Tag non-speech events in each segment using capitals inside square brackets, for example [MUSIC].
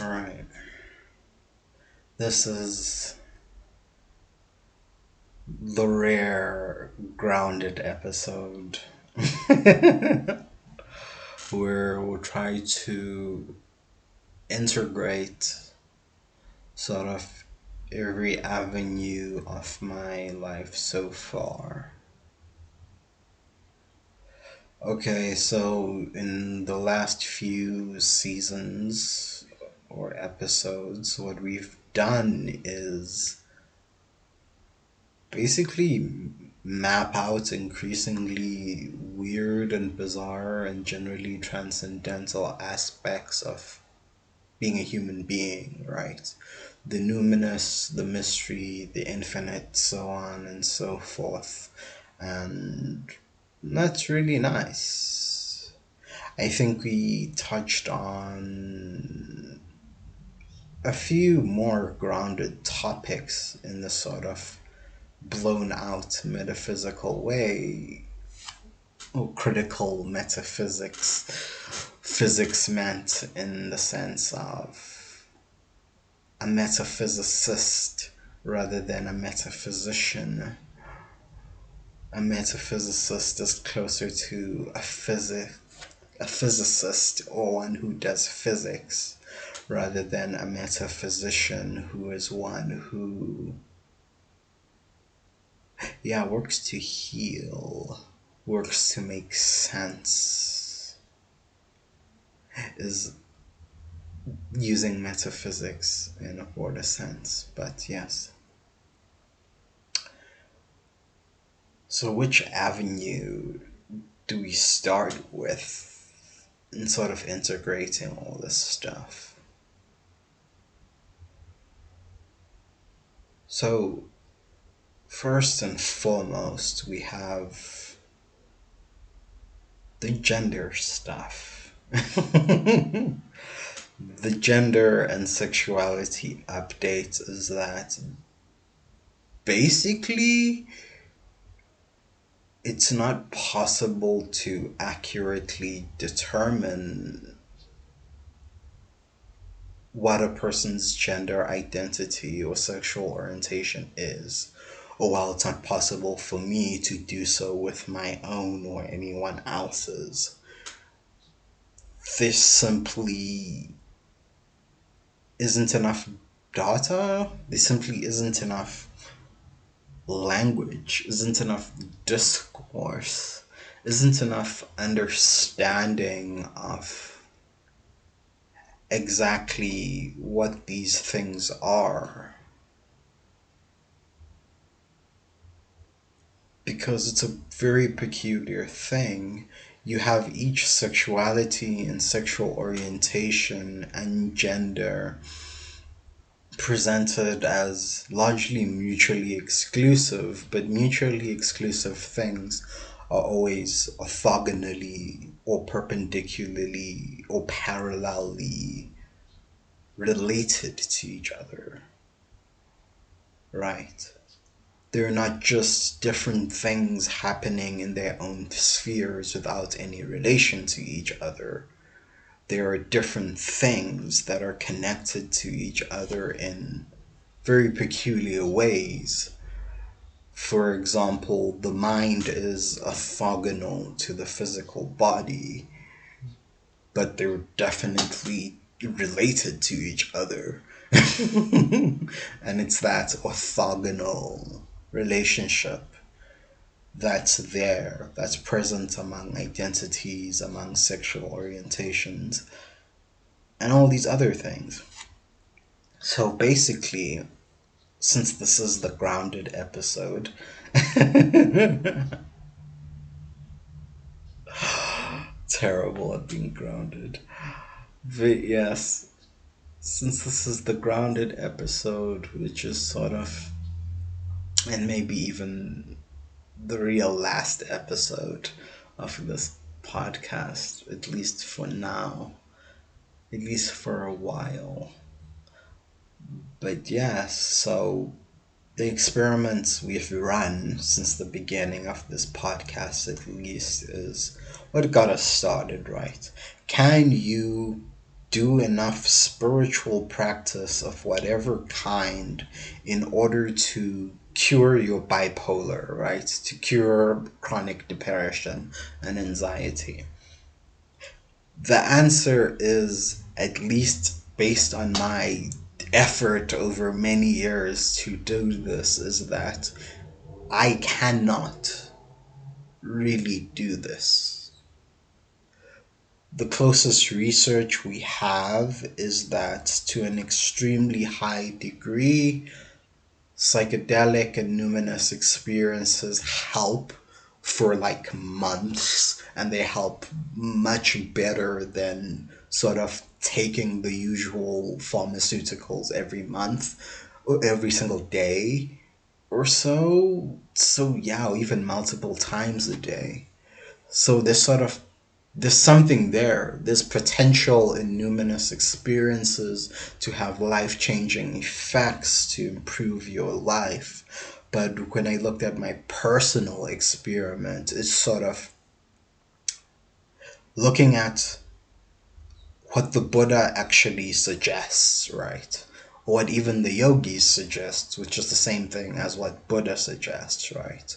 Alright. This is the rare grounded episode [LAUGHS] where we'll try to integrate sort of every avenue of my life so far. Okay, so in the last few seasons or episodes, what we've done is basically map out increasingly weird and bizarre and generally transcendental aspects of being a human being, right? The numinous, the mystery, the infinite, so on and so forth. And that's really nice. I think we touched on a few more grounded topics in the sort of blown out metaphysical way or critical metaphysics physics meant in the sense of a metaphysicist rather than a metaphysician. A metaphysicist is closer to a physic a physicist or one who does physics rather than a metaphysician who is one who yeah works to heal works to make sense is using metaphysics in a broader sense but yes. So which avenue do we start with in sort of integrating all this stuff So, first and foremost, we have the gender stuff. [LAUGHS] the gender and sexuality update is that basically it's not possible to accurately determine what a person's gender identity or sexual orientation is, or while it's not possible for me to do so with my own or anyone else's, there simply isn't enough data, there simply isn't enough language, isn't enough discourse, isn't enough understanding of exactly what these things are. Because it's a very peculiar thing. You have each sexuality and sexual orientation and gender presented as largely mutually exclusive, but mutually exclusive things are always orthogonally or perpendicularly or parallelly related to each other. Right? They're not just different things happening in their own spheres without any relation to each other. There are different things that are connected to each other in very peculiar ways for example, the mind is orthogonal to the physical body, but they're definitely related to each other. [LAUGHS] and it's that orthogonal relationship that's there, that's present among identities, among sexual orientations, and all these other things. So basically, since this is the grounded episode. [SIGHS] Terrible at being grounded. But yes, since this is the grounded episode, which is sort of, and maybe even the real last episode of this podcast, at least for now, at least for a while but yes, so the experiments we've run since the beginning of this podcast, at least, is what got us started, right? Can you do enough spiritual practice of whatever kind in order to cure your bipolar, right? To cure chronic depression and anxiety? The answer is, at least based on my effort over many years to do this, is that I cannot really do this. The closest research we have is that to an extremely high degree, psychedelic and numinous experiences help for like months and they help much better than sort of taking the usual pharmaceuticals every month or every single day or so so yeah even multiple times a day so there's sort of there's something there. There's potential in numinous experiences to have life changing effects to improve your life. But when I looked at my personal experiment, it's sort of looking at what the Buddha actually suggests, right? Or what even the yogis suggest, which is the same thing as what Buddha suggests, right?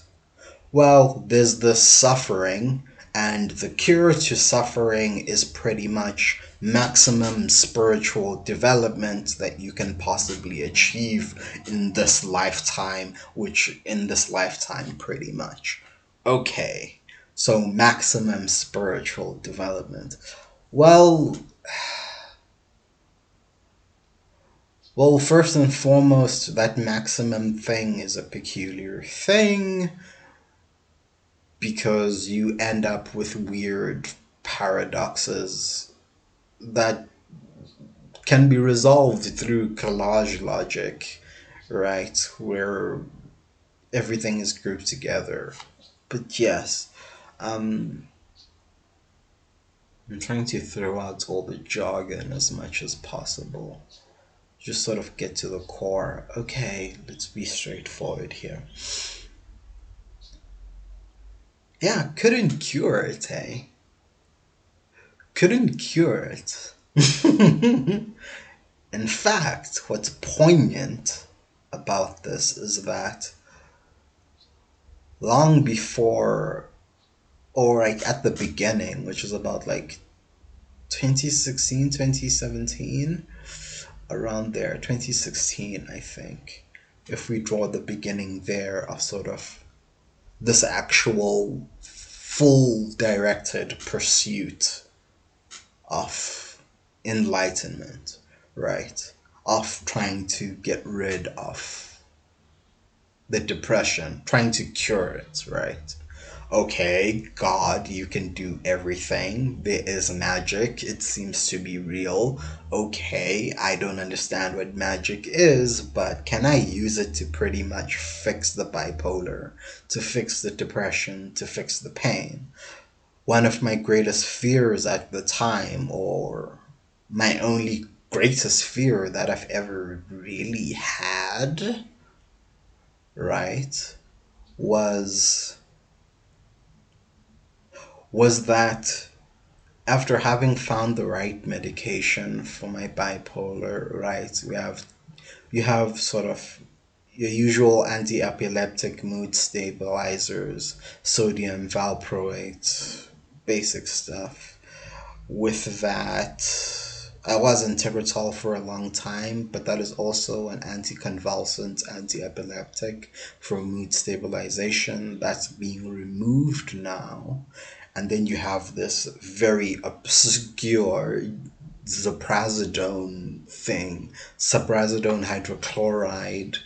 Well, there's the suffering and the cure to suffering is pretty much maximum spiritual development that you can possibly achieve in this lifetime, which in this lifetime, pretty much. Okay, so maximum spiritual development. Well, [SIGHS] well, first and foremost, that maximum thing is a peculiar thing because you end up with weird paradoxes that can be resolved through collage logic, right? Where everything is grouped together. But yes, um, I'm trying to throw out all the jargon as much as possible. Just sort of get to the core. Okay, let's be straightforward here. Yeah, couldn't cure it, eh? Couldn't cure it. [LAUGHS] In fact, what's poignant about this is that long before, or like at the beginning, which was about like 2016, 2017, around there, 2016, I think, if we draw the beginning there of sort of this actual full directed pursuit of enlightenment, right? Of trying to get rid of the depression, trying to cure it, right? Okay, God, you can do everything. There is magic. It seems to be real. Okay, I don't understand what magic is, but can I use it to pretty much fix the bipolar, to fix the depression, to fix the pain? One of my greatest fears at the time, or my only greatest fear that I've ever really had, right, was was that after having found the right medication for my bipolar, right, we have you have sort of your usual anti-epileptic mood stabilizers, sodium valproate, basic stuff. With that, I was in Tegretol for a long time, but that is also an anticonvulsant, anti-epileptic for mood stabilization. That's being removed now and then you have this very obscure ziprasidone thing, ziprasidone hydrochloride,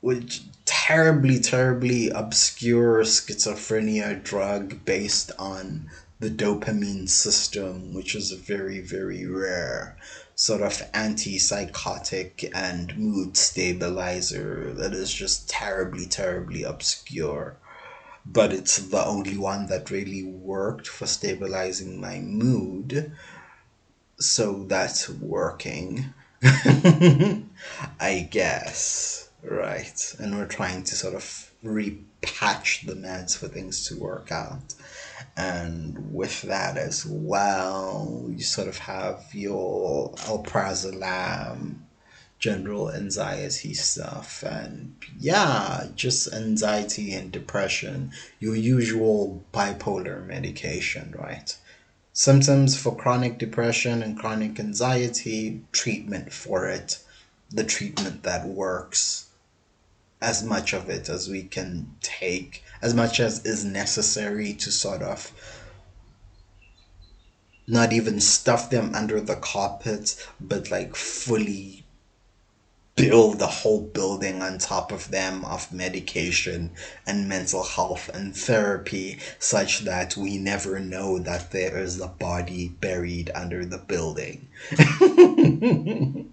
which terribly, terribly obscure schizophrenia drug based on the dopamine system, which is a very, very rare sort of antipsychotic and mood stabilizer that is just terribly, terribly obscure but it's the only one that really worked for stabilizing my mood. So that's working. [LAUGHS] I guess. Right. And we're trying to sort of repatch the meds for things to work out. And with that as well, you sort of have your alprazolam, general anxiety stuff, and yeah, just anxiety and depression, your usual bipolar medication, right? Symptoms for chronic depression and chronic anxiety, treatment for it, the treatment that works, as much of it as we can take, as much as is necessary to sort of not even stuff them under the carpet, but like fully build a whole building on top of them of medication and mental health and therapy such that we never know that there is a body buried under the building. [LAUGHS]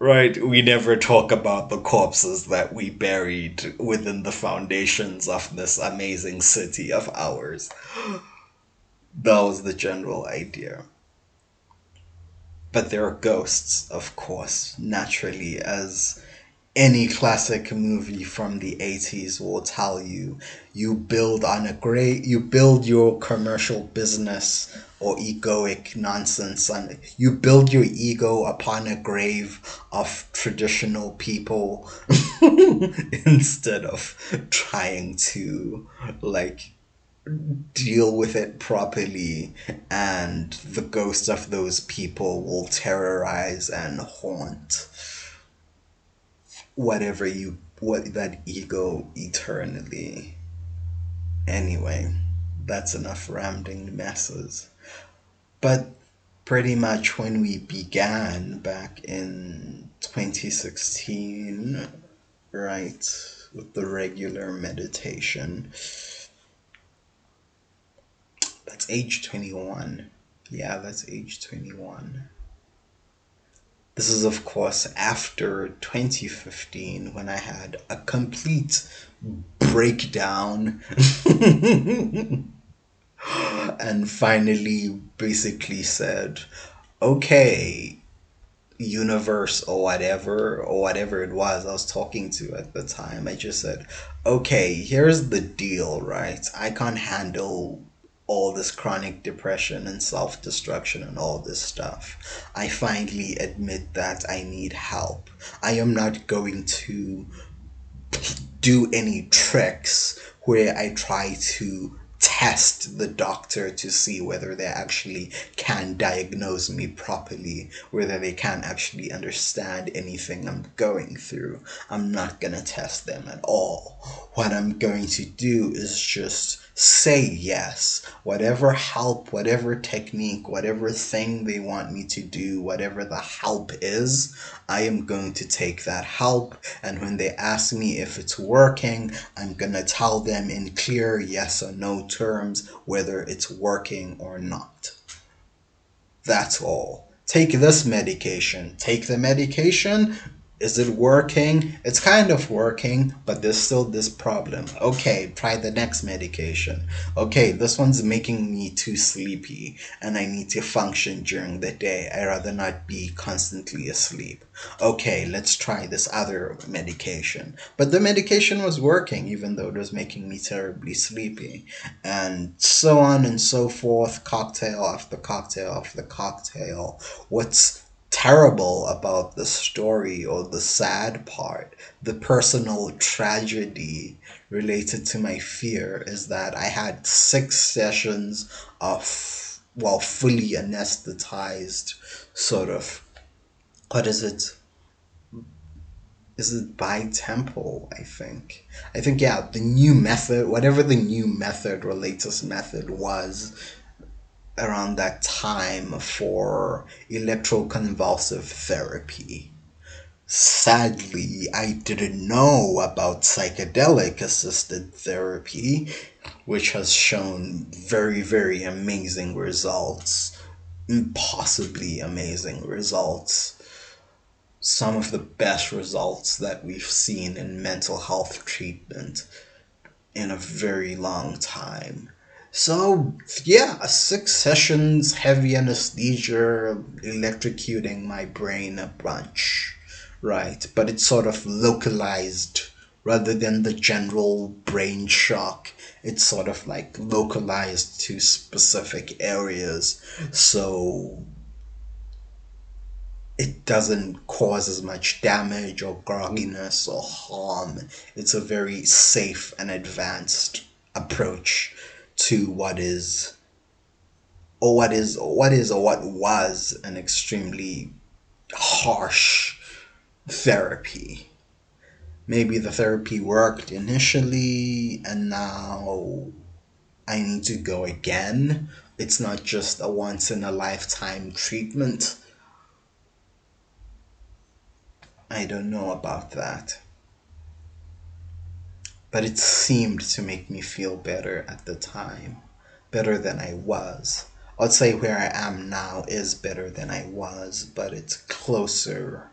right, we never talk about the corpses that we buried within the foundations of this amazing city of ours. [GASPS] That was the general idea. But there are ghosts, of course, naturally, as any classic movie from the 80s will tell you. You build on a great, you build your commercial business or egoic nonsense and you build your ego upon a grave of traditional people [LAUGHS] instead of trying to like deal with it properly and the ghosts of those people will terrorize and haunt whatever you what that ego eternally. Anyway that's enough rambling messes. But pretty much when we began back in 2016 right with the regular meditation that's age 21. Yeah, that's age 21. This is, of course, after 2015 when I had a complete breakdown [LAUGHS] and finally basically said, okay, universe or whatever, or whatever it was I was talking to at the time, I just said, okay, here's the deal, right? I can't handle all this chronic depression and self destruction and all this stuff. I finally admit that I need help. I am not going to do any tricks where I try to test the doctor to see whether they actually can diagnose me properly, whether they can actually understand anything I'm going through. I'm not going to test them at all. What I'm going to do is just say yes. Whatever help, whatever technique, whatever thing they want me to do, whatever the help is, I am going to take that help. And when they ask me if it's working, I'm going to tell them in clear yes or no terms whether it's working or not. That's all. Take this medication. Take the medication, is it working? It's kind of working, but there's still this problem. Okay, try the next medication. Okay, this one's making me too sleepy and I need to function during the day. I rather not be constantly asleep. Okay, let's try this other medication. But the medication was working even though it was making me terribly sleepy. And so on and so forth, cocktail after cocktail after cocktail. What's terrible about the story or the sad part, the personal tragedy related to my fear is that I had six sessions of, well, fully anesthetized, sort of, what is it? Is it bitemporal? I think. I think, yeah, the new method, whatever the new method or latest method was, around that time for electroconvulsive therapy. Sadly, I didn't know about psychedelic assisted therapy, which has shown very, very amazing results, impossibly amazing results. Some of the best results that we've seen in mental health treatment in a very long time. So yeah, six sessions, heavy anesthesia, electrocuting my brain a bunch, right? But it's sort of localized rather than the general brain shock it's sort of like localized to specific areas so it doesn't cause as much damage or grogginess or harm. It's a very safe and advanced approach to what is or what is or what is or what was an extremely harsh therapy. Maybe the therapy worked initially and now I need to go again. It's not just a once in a lifetime treatment I don't know about that. But it seemed to make me feel better at the time, better than I was. I'd say where I am now is better than I was, but it's closer.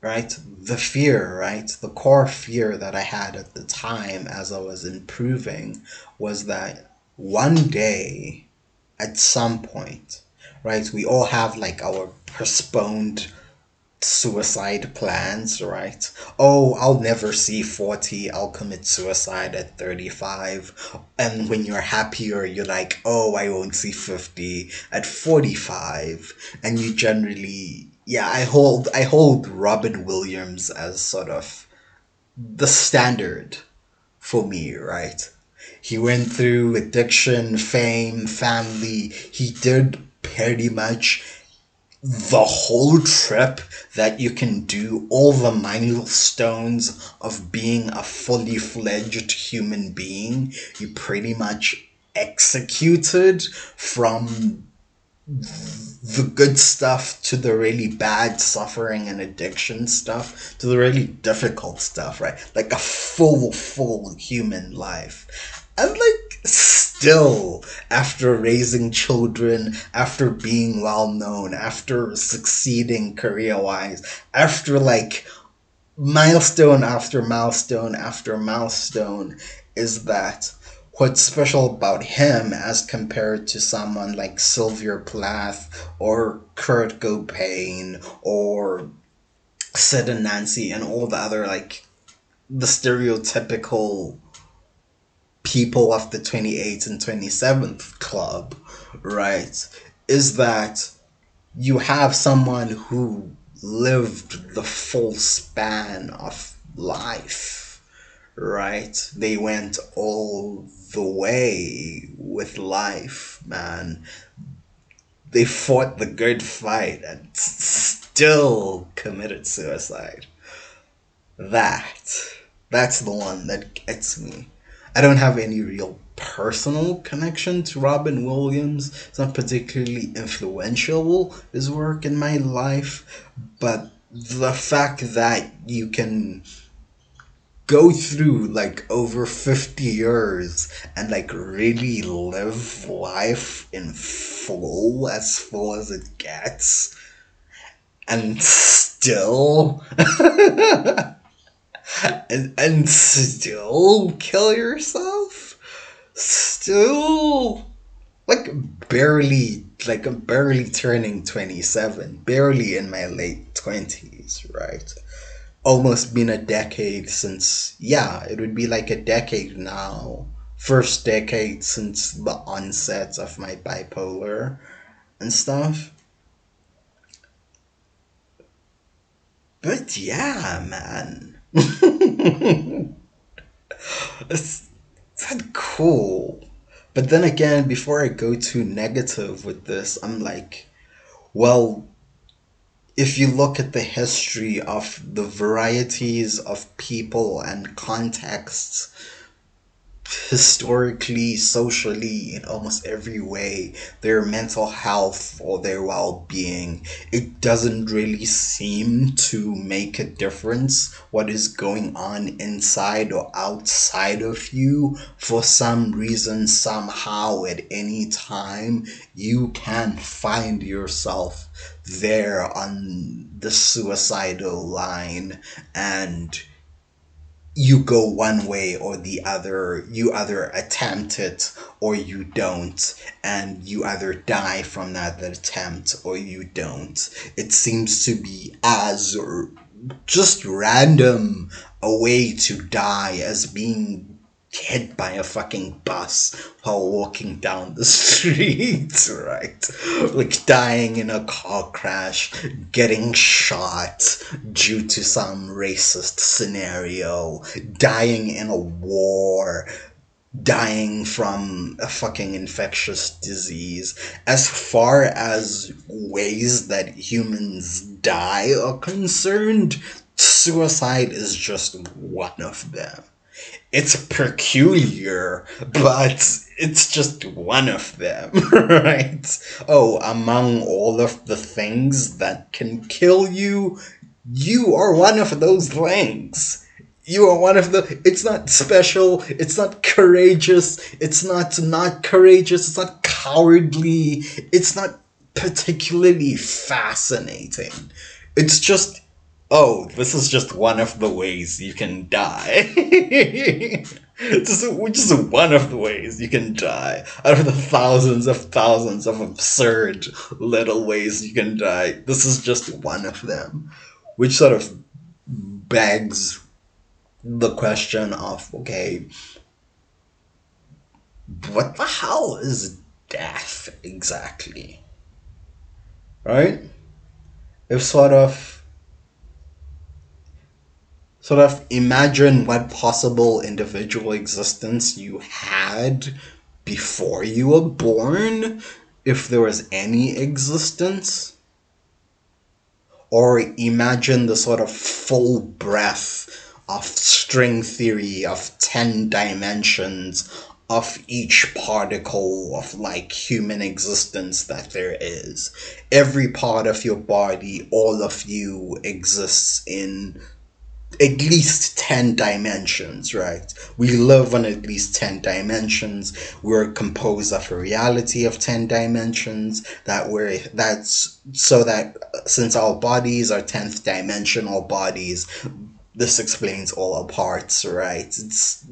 Right? The fear, right? The core fear that I had at the time as I was improving was that one day, at some point, right, we all have like our postponed suicide plans, right? Oh, I'll never see 40. I'll commit suicide at 35. And when you're happier, you're like, oh, I won't see 50 at 45. And you generally, yeah, I hold, I hold Robin Williams as sort of the standard for me, right? He went through addiction, fame, family. He did pretty much the whole trip that you can do all the milestones of being a fully fledged human being. You pretty much executed from the good stuff to the really bad suffering and addiction stuff to the really difficult stuff right? Like a full full human life. And like still after raising children after being well known after succeeding career wise after like milestone after milestone after milestone is that what's special about him as compared to someone like Sylvia Plath or Kurt Cobain or Sid and Nancy and all the other like the stereotypical people of the 28th and 27th club, right, is that you have someone who lived the full span of life, right? They went all the way with life, man. They fought the good fight and still committed suicide. That, that's the one that gets me I don't have any real personal connection to Robin Williams. It's not particularly influential, his work in my life, but the fact that you can go through like over 50 years and like really live life in full as full as it gets and still [LAUGHS] and, and still kill yourself? Still, like, barely, like, I'm barely turning 27, barely in my late 20s, right? Almost been a decade since, yeah, it would be like a decade now. First decade since the onset of my bipolar and stuff. But yeah, man [LAUGHS] it's, it's cool. But then again, before I go too negative with this, I'm like, well, if you look at the history of the varieties of people and contexts historically, socially, in almost every way, their mental health or their well being, it doesn't really seem to make a difference what is going on inside or outside of you. For some reason, somehow, at any time, you can find yourself there on the suicidal line and you go one way or the other you either attempt it or you don't and you either die from that attempt or you don't. It seems to be as just random a way to die as being hit by a fucking bus while walking down the [LAUGHS] street, right? Like dying in a car crash, getting shot due to some racist scenario, dying in a war, dying from a fucking infectious disease. As far as ways that humans die are concerned, suicide is just one of them it's peculiar, but it's just one of them, [LAUGHS] right? Oh, among all of the things that can kill you, you are one of those things. You are one of the. It's not special. It's not courageous. It's not not courageous. It's not cowardly. It's not particularly fascinating. It's just oh, this is just one of the ways you can die. [LAUGHS] this is just one of the ways you can die. Out of the thousands of thousands of absurd little ways you can die, this is just one of them. Which sort of begs the question of okay, what the hell is death exactly? Right? If sort of sort of imagine what possible individual existence you had before you were born, if there was any existence. Or imagine the sort of full breadth of string theory of 10 dimensions of each particle of like human existence that there is. Every part of your body, all of you exists in at least 10 dimensions, right? We live on at least 10 dimensions. We're composed of a reality of 10 dimensions that we're that's so that uh, since our bodies are 10th dimensional bodies, this explains all our parts, right? It's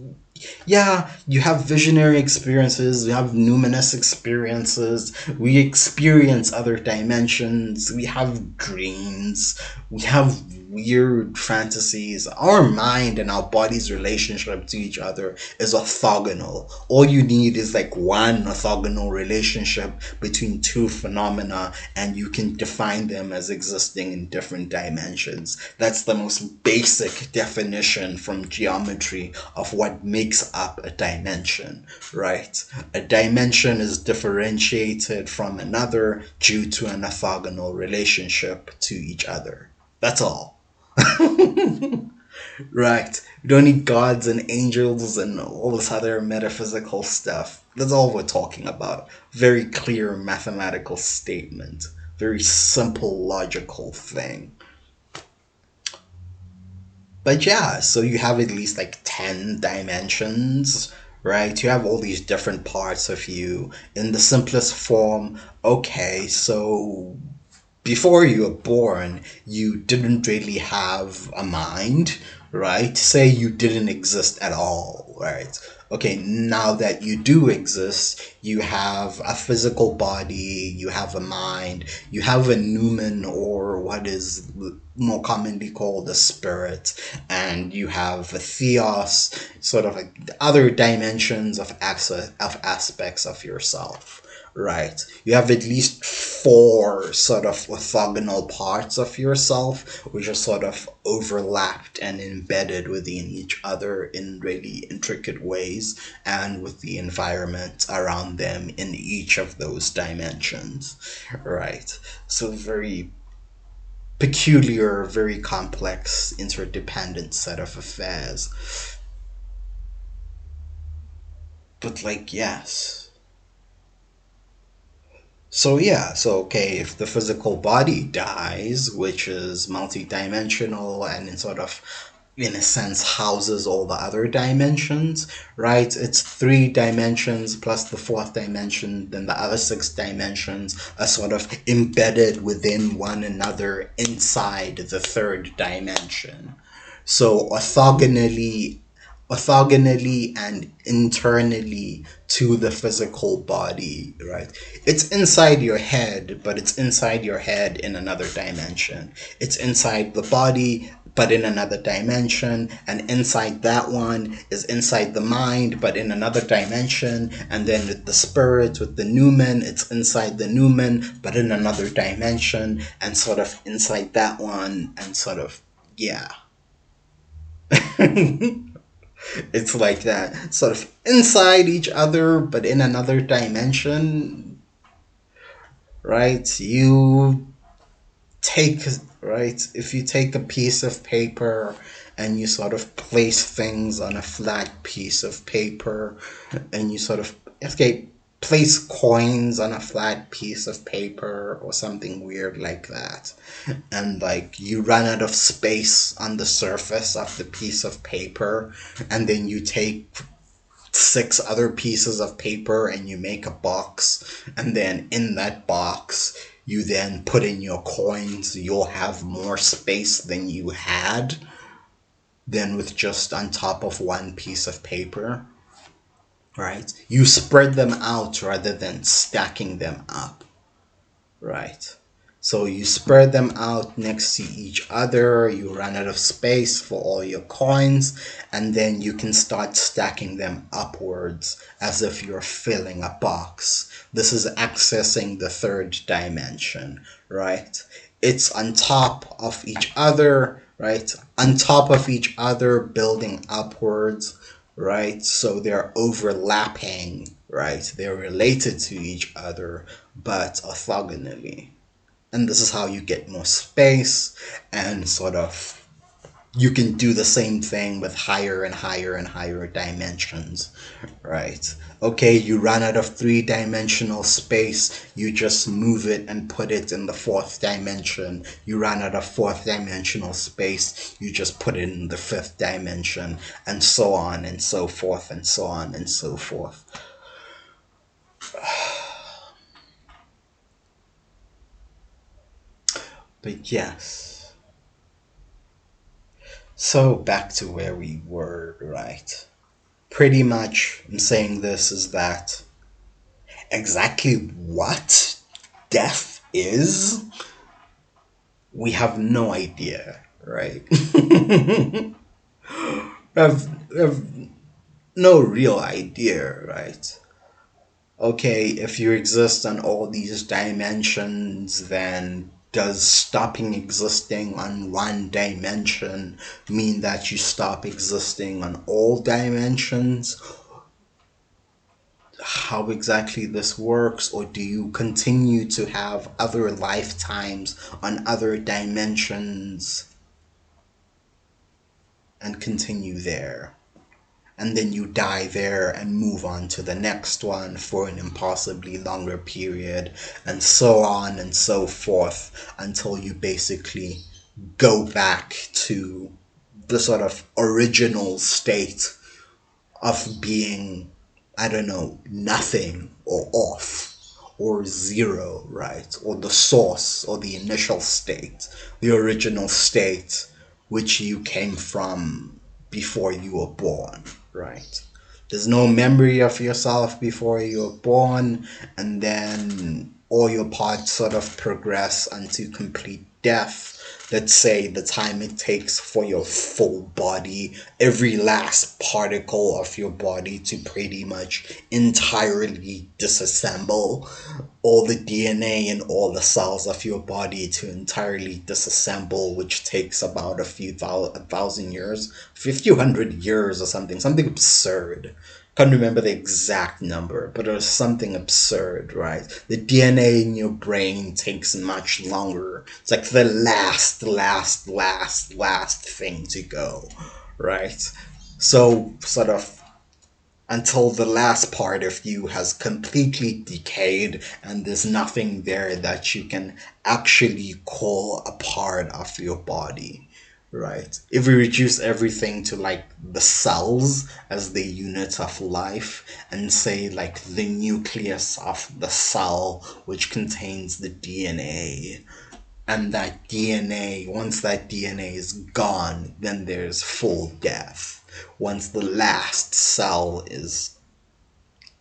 yeah, you have visionary experiences, we have numinous experiences, we experience other dimensions, we have dreams, we have weird fantasies. Our mind and our body's relationship to each other is orthogonal. All you need is like one orthogonal relationship between two phenomena, and you can define them as existing in different dimensions. That's the most basic definition from geometry of what makes up a dimension, right? A dimension is differentiated from another due to an orthogonal relationship to each other. That's all. [LAUGHS] right. We don't need gods and angels and all this other metaphysical stuff. That's all we're talking about. Very clear mathematical statement. Very simple logical thing. But yeah, so you have at least like 10 dimensions, right? You have all these different parts of you. In the simplest form, okay, so before you were born, you didn't really have a mind, right? Say you didn't exist at all, right? Okay, now that you do exist, you have a physical body, you have a mind, you have a numen or what is more commonly called a spirit, and you have a theos, sort of like other dimensions of, access, of aspects of yourself right? You have at least four sort of orthogonal parts of yourself, which are sort of overlapped and embedded within each other in really intricate ways, and with the environment around them in each of those dimensions, right? So, very peculiar, very complex, interdependent set of affairs. But, like, yes so yeah, so okay, if the physical body dies, which is multidimensional and in sort of in a sense houses all the other dimensions, right? It's three dimensions plus the fourth dimension, then the other six dimensions are sort of embedded within one another inside the third dimension. So orthogonally orthogonally and internally to the physical body, right? It's inside your head, but it's inside your head in another dimension. It's inside the body, but in another dimension, and inside that one is inside the mind, but in another dimension, and then with the spirit, with the numen, it's inside the numen, but in another dimension, and sort of inside that one, and sort of, yeah. [LAUGHS] it's like that, sort of inside each other, but in another dimension, right? You take right if you take a piece of paper and you sort of place things on a flat piece of paper and you sort of okay place coins on a flat piece of paper or something weird like that and like you run out of space on the surface of the piece of paper and then you take six other pieces of paper and you make a box and then in that box you then put in your coins, you'll have more space than you had than with just on top of one piece of paper. Right? You spread them out rather than stacking them up. Right? So you spread them out next to each other, you run out of space for all your coins, and then you can start stacking them upwards as if you're filling a box. This is accessing the third dimension, right? It's on top of each other, right? On top of each other, building upwards, right? So they're overlapping, right? They're related to each other, but orthogonally and this is how you get more space and sort of you can do the same thing with higher and higher and higher dimensions, right? Okay, you run out of three dimensional space, you just move it and put it in the fourth dimension. You run out of fourth dimensional space, you just put it in the fifth dimension, and so on and so forth, and so on and so forth. [SIGHS] But yes. So back to where we were, right? Pretty much, I'm saying this is that exactly what death is, we have no idea, right? [LAUGHS] have, have no real idea, right? Okay, if you exist on all these dimensions, then does stopping existing on one dimension mean that you stop existing on all dimensions? How exactly this works, or do you continue to have other lifetimes on other dimensions and continue there? And then you die there and move on to the next one for an impossibly longer period, and so on and so forth until you basically go back to the sort of original state of being, I don't know, nothing or off or zero, right? Or the source or the initial state, the original state which you came from before you were born right? There's no memory of yourself before you're born, and then all your parts sort of progress unto complete death let's say the time it takes for your full body, every last particle of your body to pretty much entirely disassemble, all the DNA and all the cells of your body to entirely disassemble, which takes about a few thousand, a thousand years, a few hundred years or something, something absurd can't remember the exact number, but it was something absurd, right? The DNA in your brain takes much longer. It's like the last, last, last, last thing to go, right? So, sort of until the last part of you has completely decayed and there's nothing there that you can actually call a part of your body right? If we reduce everything to like the cells as the unit of life and say like the nucleus of the cell, which contains the DNA, and that DNA, once that DNA is gone, then there's full death. Once the last cell is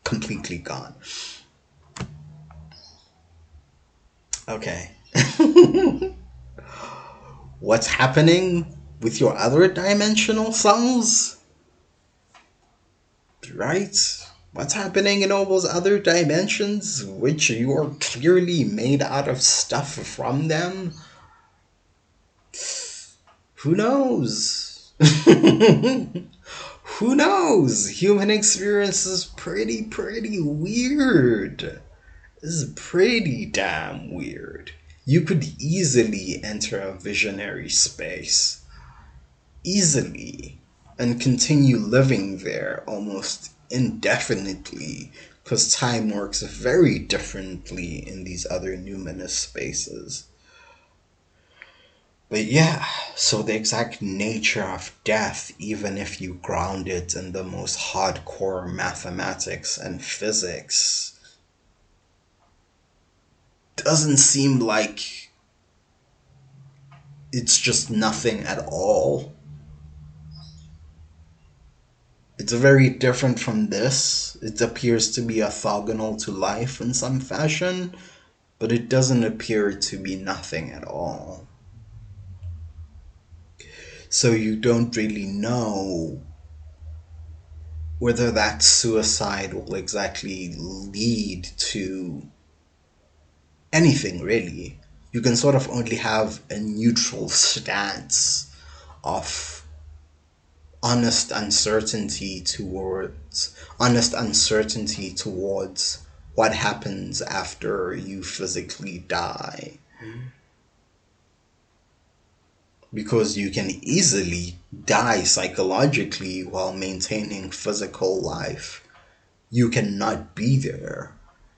completely gone. Okay. [LAUGHS] what's happening with your other dimensional selves? Right? What's happening in all those other dimensions, which you are clearly made out of stuff from them? Who knows? [LAUGHS] Who knows? Human experience is pretty, pretty weird. This is pretty damn weird. You could easily enter a visionary space. Easily. And continue living there almost indefinitely because time works very differently in these other numinous spaces. But yeah, so the exact nature of death, even if you ground it in the most hardcore mathematics and physics, doesn't seem like it's just nothing at all. It's very different from this. It appears to be orthogonal to life in some fashion, but it doesn't appear to be nothing at all. So you don't really know whether that suicide will exactly lead to anything really. You can sort of only have a neutral stance of honest uncertainty towards honest uncertainty towards what happens after you physically die. Mm-hmm. Because you can easily die psychologically while maintaining physical life. You cannot be there.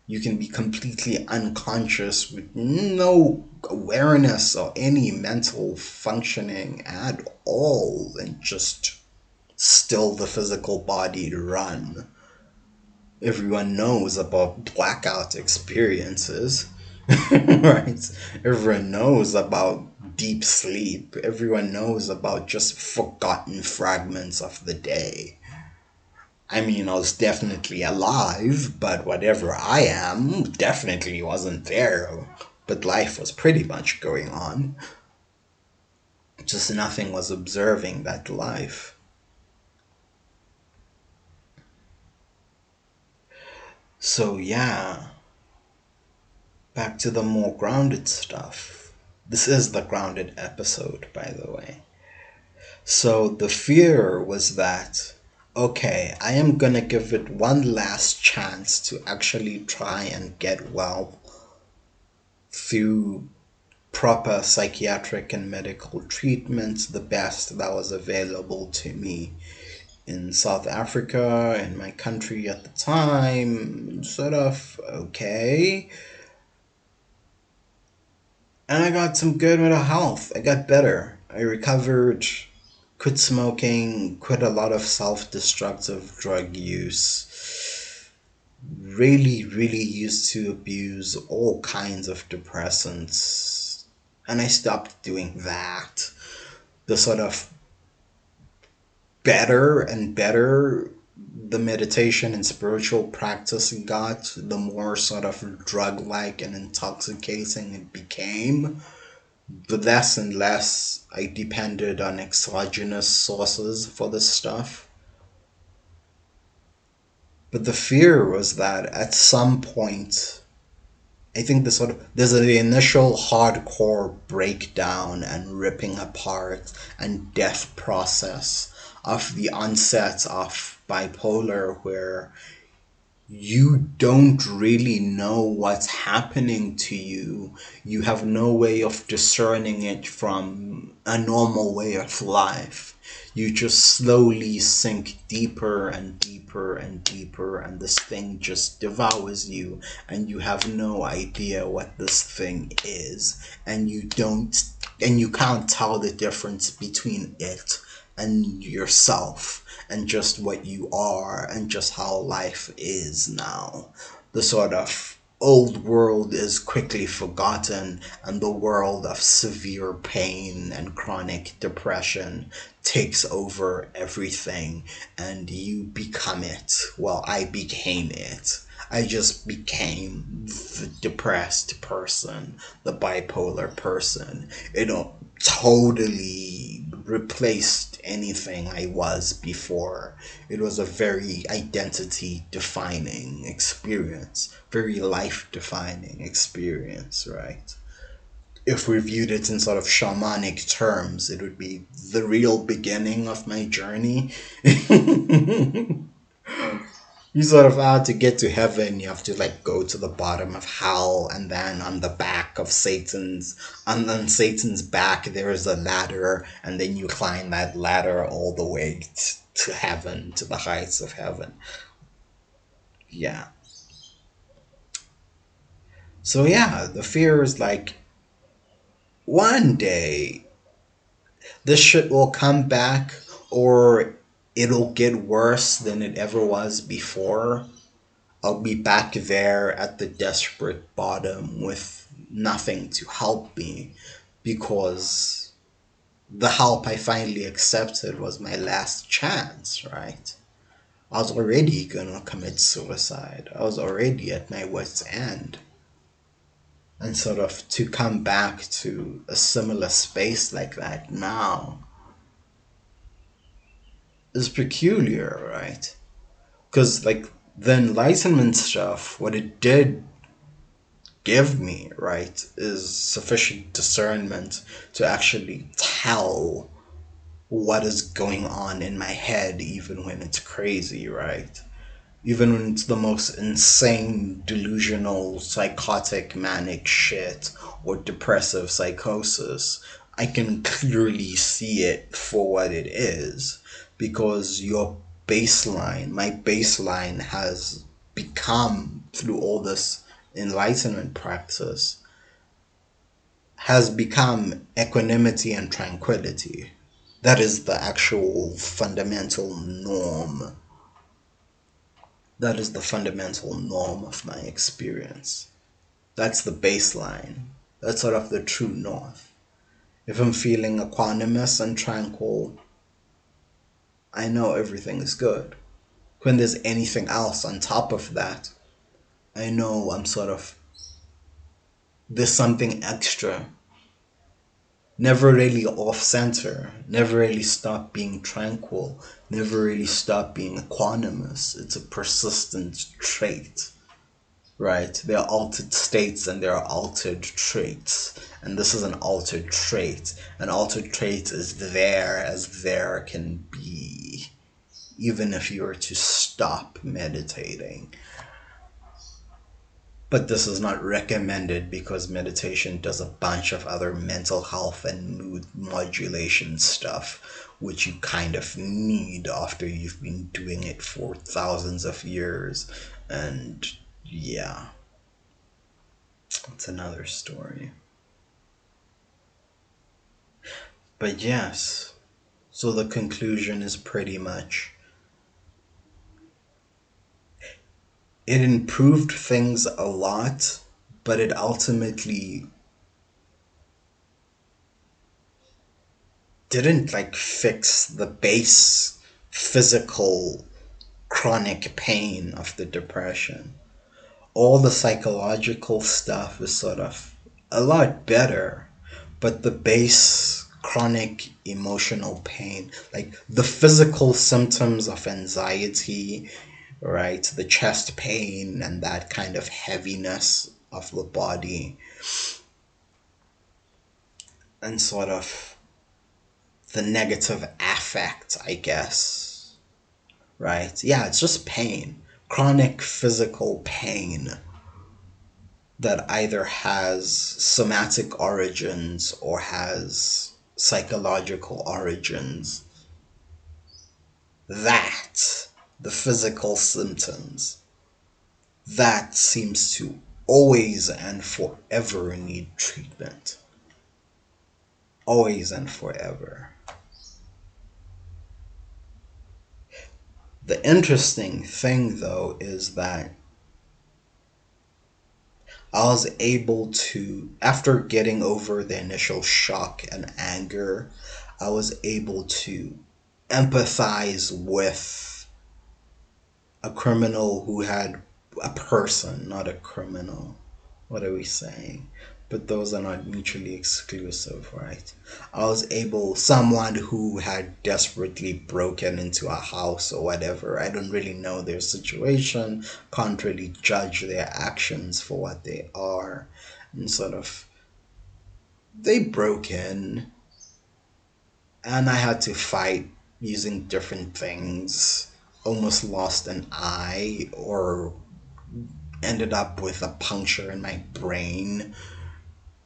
You can be completely unconscious with no awareness or any mental functioning at all and just still the physical body run. Everyone knows about blackout experiences, [LAUGHS] right? Everyone knows about deep sleep. Everyone knows about just forgotten fragments of the day. I mean, I was definitely alive, but whatever I am definitely wasn't there. But life was pretty much going on. Just nothing was observing that life. So, yeah, back to the more grounded stuff. This is the grounded episode, by the way. So, the fear was that, okay, I am gonna give it one last chance to actually try and get well through proper psychiatric and medical treatment, the best that was available to me in South Africa, in my country at the time, sort of okay. And I got some good mental health. I got better. I recovered, quit smoking, quit a lot of self destructive drug use. Really, really used to abuse all kinds of depressants. And I stopped doing that. The sort of better and better the meditation and spiritual practice got, the more sort of drug like and intoxicating it became, the less and less I depended on exogenous sources for this stuff. But the fear was that at some point, I think the sort of there's an initial hardcore breakdown and ripping apart and death process of the onset of bipolar where you don't really know what's happening to you. You have no way of discerning it from a normal way of life. You just slowly sink deeper and deeper and deeper, and this thing just devours you, and you have no idea what this thing is, and you don't, and you can't tell the difference between it and yourself and just what you are and just how life is now. The sort of old world is quickly forgotten and the world of severe pain and chronic depression takes over everything and you become it. Well, I became it. I just became the depressed person, the bipolar person. Know, totally replaced anything I was before. It was a very identity defining experience, very life defining experience, right? If we viewed it in sort of shamanic terms, it would be the real beginning of my journey. [LAUGHS] you sort of have to get to heaven. You have to like go to the bottom of hell and then on the back of satan's on, on satan's back there is a ladder and then you climb that ladder all the way t- to heaven to the heights of heaven. Yeah. So yeah the fear is like one day this shit will come back or it'll get worse than it ever was before. I'll be back there at the desperate bottom with nothing to help me because the help I finally accepted was my last chance, right? I was already gonna commit suicide. I was already at my wit's end. And sort of to come back to a similar space like that now is peculiar, right? Because, like, the Enlightenment stuff, what it did give me, right, is sufficient discernment to actually tell what is going on in my head, even when it's crazy, right? Even when it's the most insane, delusional, psychotic, manic shit or depressive psychosis, I can clearly see it for what it is because your baseline, my baseline has become through all this enlightenment practice has become equanimity and tranquility. That is the actual fundamental norm. That is the fundamental norm of my experience. That's the baseline. That's sort of the true north. If I'm feeling equanimous and tranquil, I know everything is good. When there's anything else on top of that, I know I'm sort of, there's something extra. Never really off center, never really stop being tranquil, never really stop being equanimous. It's a persistent trait right? There are altered states and there are altered traits. And this is an altered trait. An altered trait is there as there can be, even if you were to stop meditating. But this is not recommended because meditation does a bunch of other mental health and mood modulation stuff, which you kind of need after you've been doing it for thousands of years. And yeah. It's another story. But yes, so the conclusion is pretty much it improved things a lot, but it ultimately didn't like fix the base physical chronic pain of the depression. All the psychological stuff is sort of a lot better, but the base chronic emotional pain, like the physical symptoms of anxiety, right? The chest pain and that kind of heaviness of the body, and sort of the negative affect, I guess, right? Yeah, it's just pain chronic physical pain that either has somatic origins or has psychological origins. That, the physical symptoms, that seems to always and forever need treatment. Always and forever. The interesting thing, though, is that I was able to, after getting over the initial shock and anger, I was able to empathize with a criminal who had a person, not a criminal. What are we saying? but those are not mutually exclusive, right? I was able, someone who had desperately broken into a house or whatever, I don't really know their situation, can't really judge their actions for what they are, and sort of, they broke in, and I had to fight using different things, almost lost an eye, or ended up with a puncture in my brain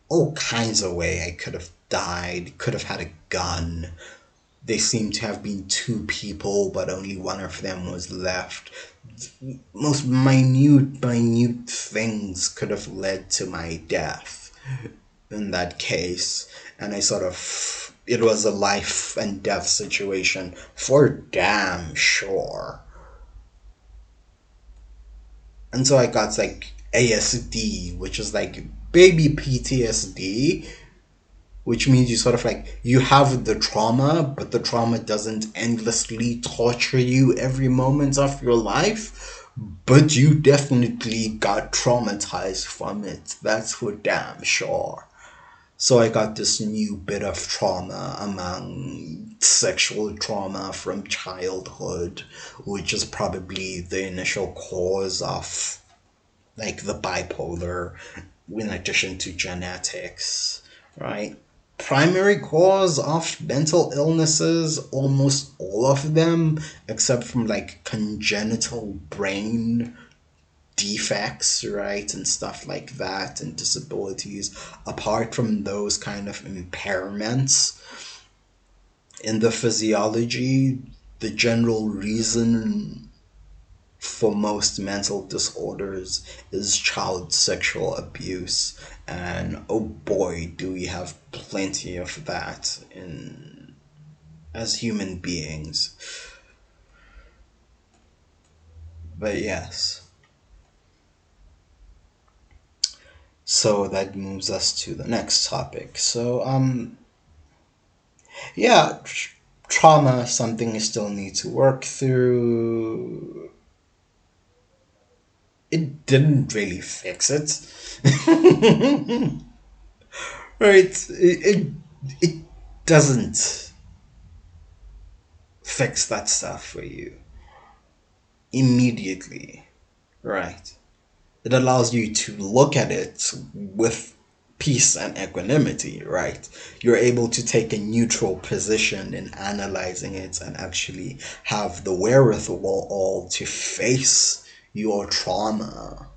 all kinds of way I could have died, could have had a gun. They seem to have been two people, but only one of them was left. Most minute, minute things could have led to my death in that case. And I sort of, it was a life and death situation for damn sure. And so I got like ASD, which is like baby PTSD, which means you sort of like you have the trauma, but the trauma doesn't endlessly torture you every moment of your life. But you definitely got traumatized from it. That's for damn sure. So I got this new bit of trauma among sexual trauma from childhood, which is probably the initial cause of like the bipolar in addition to genetics, right? Primary cause of mental illnesses, almost all of them, except from like congenital brain defects, right, and stuff like that, and disabilities, apart from those kind of impairments in the physiology, the general reason for most mental disorders is child sexual abuse and oh boy do we have plenty of that in as human beings. But yes so that moves us to the next topic so um yeah tr- trauma something you still need to work through it didn't really fix it. [LAUGHS] right? It, it, it doesn't fix that stuff for you immediately, right? It allows you to look at it with peace and equanimity, right? You're able to take a neutral position in analyzing it and actually have the wherewithal to face your trauma,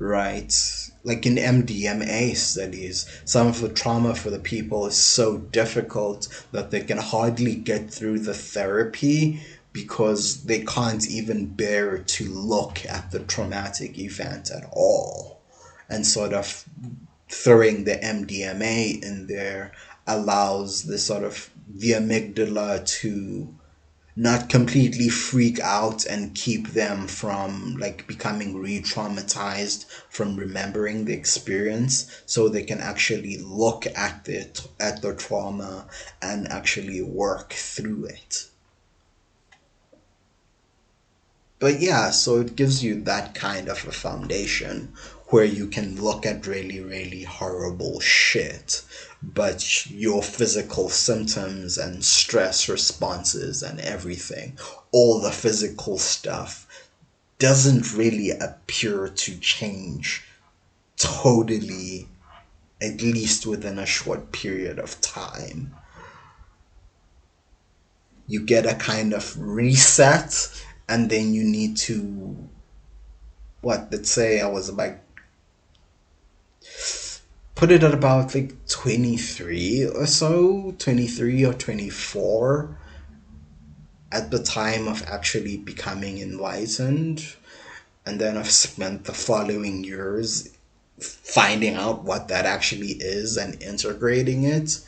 right? Like in MDMA studies, some of the trauma for the people is so difficult that they can hardly get through the therapy because they can't even bear to look at the traumatic event at all. And sort of throwing the MDMA in there allows the sort of the amygdala to not completely freak out and keep them from like becoming re-traumatized from remembering the experience so they can actually look at it at the trauma and actually work through it but yeah so it gives you that kind of a foundation where you can look at really really horrible shit but your physical symptoms and stress responses and everything, all the physical stuff, doesn't really appear to change totally, at least within a short period of time. You get a kind of reset, and then you need to, what, let's say I was like put it at about like 23 or so 23 or 24 at the time of actually becoming enlightened. And then i've spent the following years finding out what that actually is and integrating it.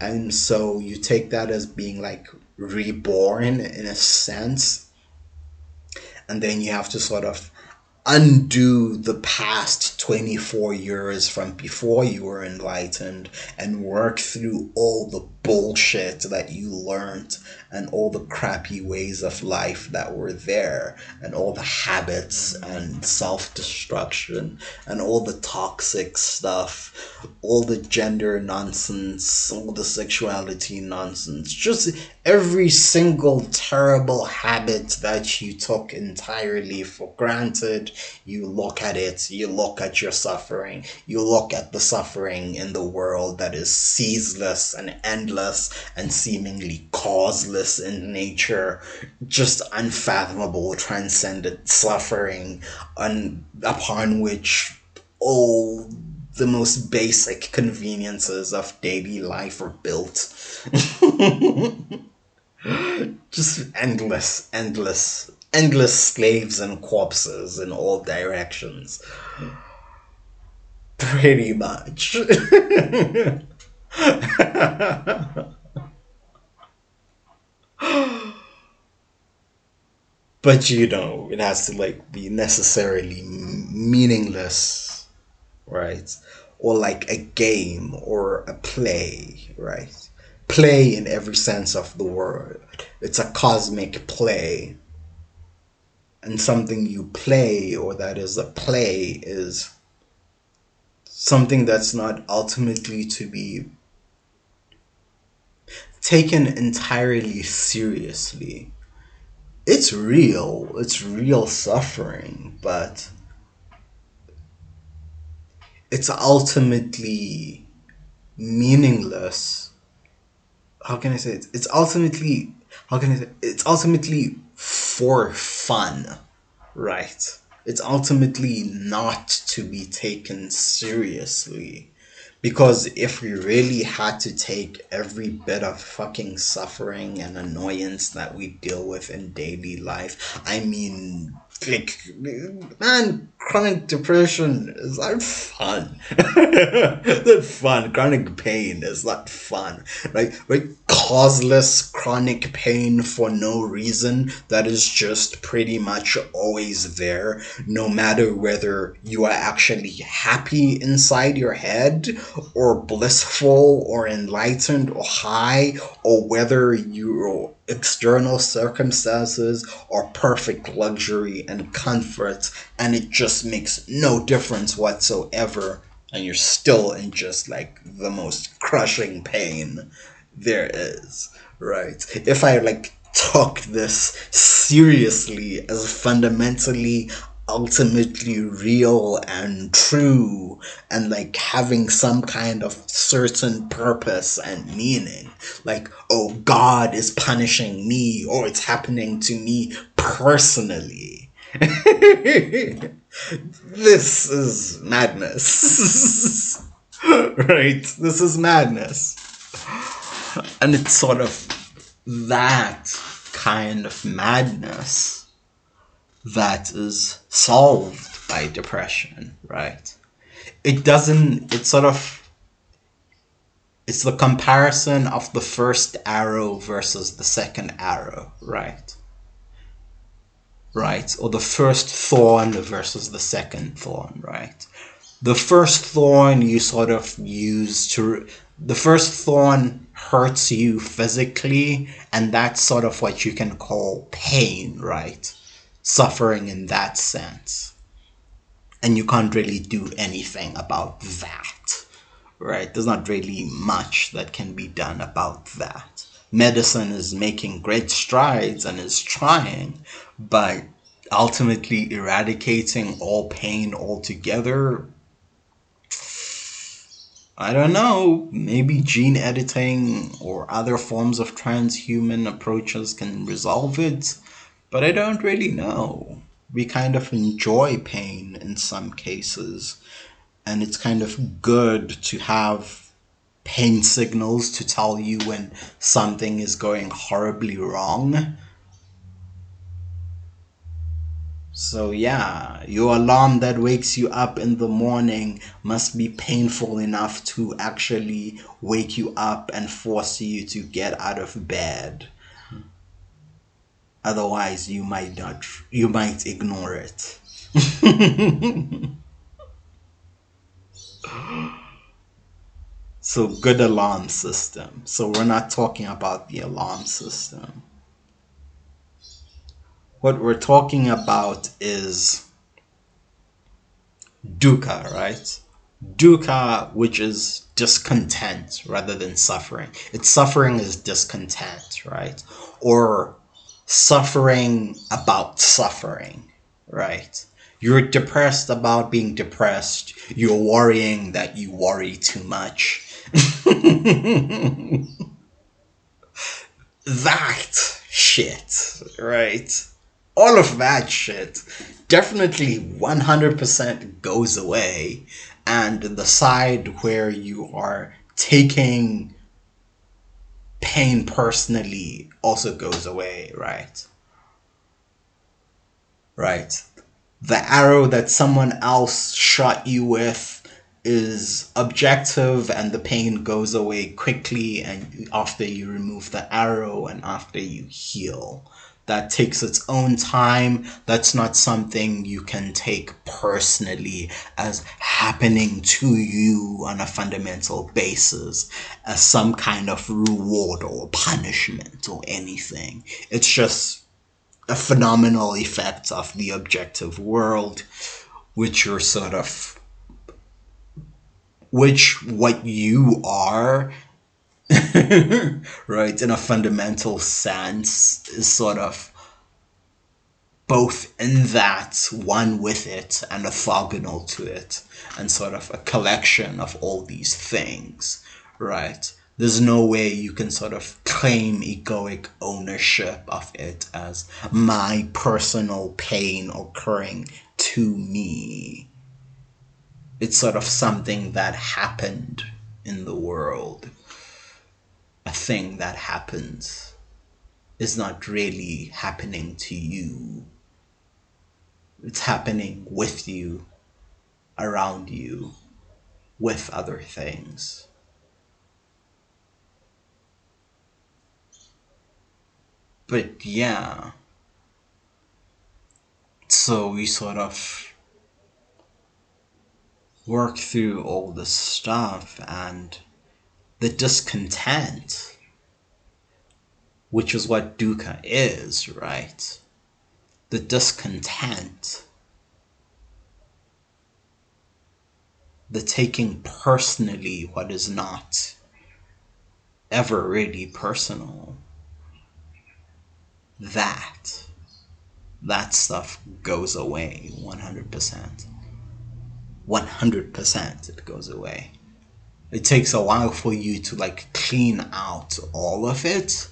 And so you take that as being like reborn in a sense and then you have to sort of undo the past 24 years from before you were enlightened and work through all the bullshit that you learned and all the crappy ways of life that were there and all the habits and self-destruction and all the toxic stuff all the gender nonsense all the sexuality nonsense just every single terrible habit that you took entirely for granted you look at it you look at your suffering you look at the suffering in the world that is ceaseless and endless and seemingly causeless in nature just unfathomable transcendent suffering on upon which all the most basic conveniences of daily life are built [LAUGHS] just endless endless endless slaves and corpses in all directions. Pretty much. [LAUGHS] [LAUGHS] but you know, it has to like be necessarily meaningless, right? Or like a game or a play, right? Play in every sense of the word. It's a cosmic play and something you play or that is a play is something that's not ultimately to be taken entirely seriously. It's real, it's real suffering, but it's ultimately meaningless. How can I say it? It's ultimately how can I say it's ultimately for fun, right? It's ultimately not to be taken seriously. Because if we really had to take every bit of fucking suffering and annoyance that we deal with in daily life, I mean, like man chronic depression is not fun? [LAUGHS] Not fun. Chronic pain is not fun right? Right? Causeless chronic pain for no reason. That is just pretty much always there. No matter whether you are actually happy inside your head or blissful or enlightened or high or whether you external circumstances are perfect luxury and comfort and it just makes no difference whatsoever and you're still in just like the most crushing pain there is right? If i like took this seriously as fundamentally ultimately real and true and like having some kind of certain purpose and meaning. Like oh god is punishing me or it's happening to me personally. [LAUGHS] This is madness. [LAUGHS] Right? This is madness. And it's sort of that kind of madness that is solved by depression, right? It doesn't, it's sort of, it's the comparison of the first arrow versus the second arrow, right? Right? Or the first thorn versus the second thorn, right? The first thorn you sort of use to, the first thorn hurts you physically, and that's sort of what you can call pain, right? Suffering in that sense. And you can't really do anything about that, right? There's not really much that can be done about that. Medicine is making great strides and is trying, but ultimately eradicating all pain altogether I don't know, maybe gene editing or other forms of transhuman approaches can resolve it. But I don't really know. We kind of enjoy pain in some cases, and it's kind of good to have pain signals to tell you when something is going horribly wrong. So, yeah, your alarm that wakes you up in the morning must be painful enough to actually wake you up and force you to get out of bed. Otherwise, you might not, you might ignore it. [LAUGHS] so good alarm system. So we're not talking about the alarm system. What we're talking about is dukkha, right? Dukkha, which is discontent rather than suffering. It's suffering is discontent, right? Or suffering about suffering, right? You're depressed about being depressed. You're worrying that you worry too much. [LAUGHS] that shit, right? All of that shit definitely 100% goes away. And the side where you are taking pain personally also goes away, right? Right. The arrow that someone else shot you with is objective and the pain goes away quickly and after you remove the arrow and after you heal that takes its own time. That's not something you can take personally as happening to you on a fundamental basis as some kind of reward or punishment or anything. It's just a phenomenal effect of the objective world, which you're sort of which what you are [LAUGHS] right, in a fundamental sense, is sort of both in that one with it and orthogonal to it, and sort of a collection of all these things, right? There's no way you can sort of claim egoic ownership of it as my personal pain occurring to me. It's sort of something that happened in the world a thing that happens is not really happening to you. It's happening with you, around you, with other things. But yeah, so we sort of work through all this stuff and the discontent, which is what dukkha is, right? The discontent, the taking personally what is not ever really personal. That, that stuff goes away 100%. 100% it goes away it takes a while for you to like clean out all of it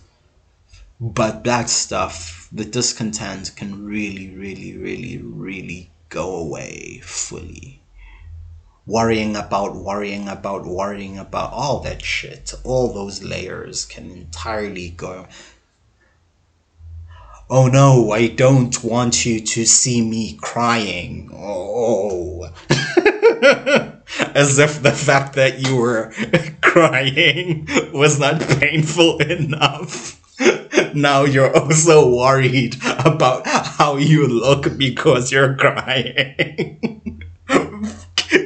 but that stuff the discontent can really really really really go away fully. Worrying about worrying about worrying about all that shit all those layers can entirely go oh no i don't want you to see me crying. Oh [LAUGHS] [LAUGHS] as if the fact that you were [LAUGHS] crying was not painful [LAUGHS] enough. Now you're also worried about how you look because you're crying.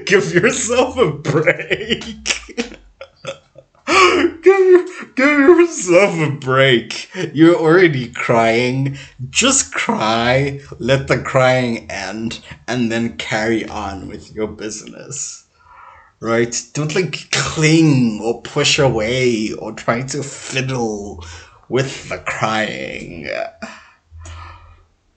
Give yourself a break. give, give yourself a break. You're already crying. Just cry, let the crying end, and then carry on with your business. Right? Don't like cling or push away or try to fiddle with the crying.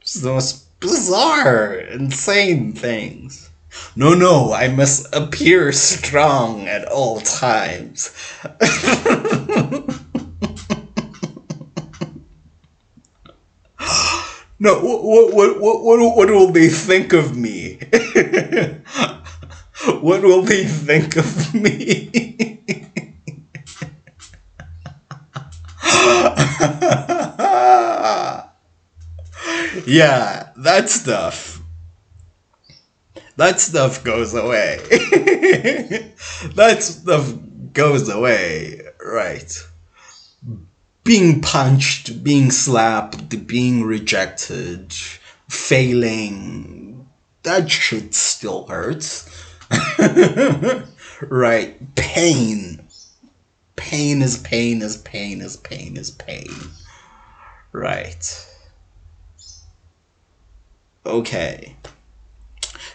It's the most bizarre, insane things. No, no, I must appear strong at all times. [LAUGHS] no, what, what, what, what, what will they think of me? [LAUGHS] [LAUGHS] what will they think of me? [LAUGHS] yeah, that stuff that stuff goes away. [LAUGHS] that stuff goes away, right? Being punched, being slapped, being rejected, failing, that shit still hurts. [LAUGHS] right? Pain. Pain is pain is pain is pain is pain. Right. Okay.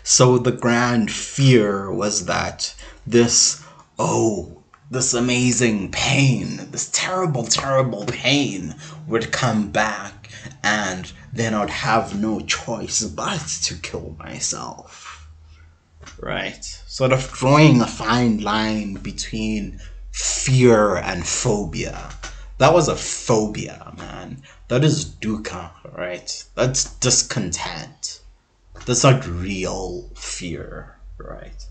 So the grand fear was that this, oh, this amazing pain, this terrible, terrible pain would come back and then I'd have no choice but to kill myself. Right? Sort of drawing a fine line between fear and phobia. That was a phobia, man. That is dukkha, right? That's discontent. That's not real fear, right?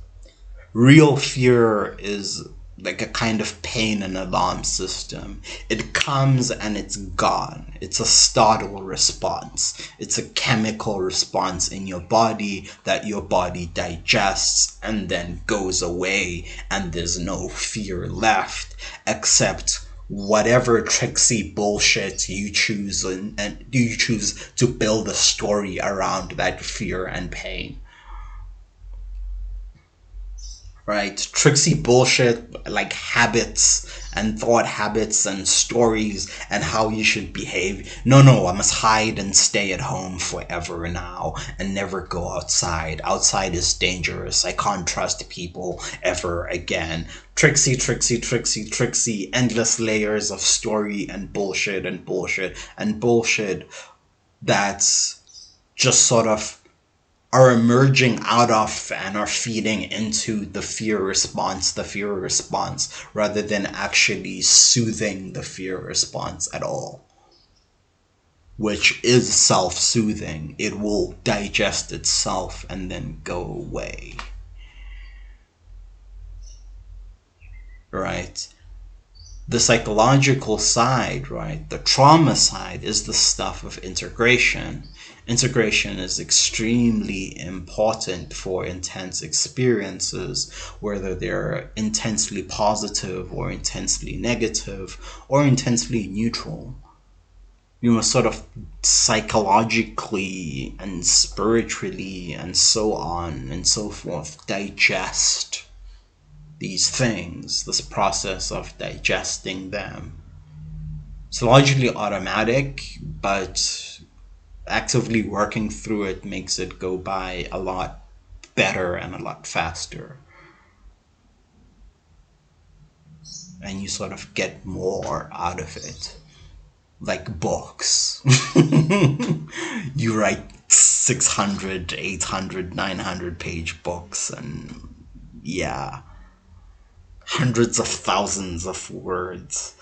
Real fear is like a kind of pain and alarm system. It comes and it's gone. It's a startle response. It's a chemical response in your body that your body digests and then goes away, and there's no fear left except whatever tricksy bullshit you choose and, and you choose to build a story around that fear and pain right? Tricksy bullshit like habits and thought habits and stories and how you should behave. No, no, I must hide and stay at home forever now and never go outside. Outside is dangerous. I can't trust people ever again. Tricksy, tricksy, tricksy, tricksy, endless layers of story and bullshit and bullshit and bullshit that's just sort of are emerging out of and are feeding into the fear response, the fear response, rather than actually soothing the fear response at all. Which is self soothing. It will digest itself and then go away. Right? the psychological side, right, the trauma side is the stuff of integration. Integration is extremely important for intense experiences, whether they're intensely positive or intensely negative or intensely neutral. You must sort of psychologically and spiritually and so on and so forth digest these things, this process of digesting them. It's largely automatic, but actively working through it makes it go by a lot better and a lot faster. And you sort of get more out of it. Like books. [LAUGHS] you write 600, 800, 900 page books, and yeah hundreds of thousands of words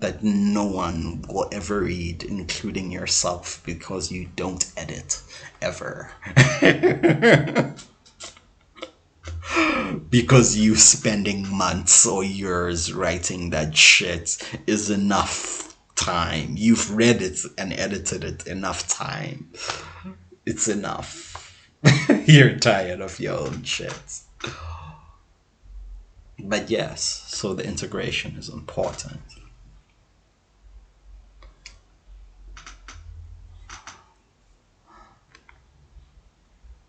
that no one will ever read, including yourself, because you don't edit ever. [LAUGHS] because you spending months or years writing that shit is enough time. You've read it and edited it enough time. It's enough. [LAUGHS] You're tired of your own shit. But yes, so the integration is important.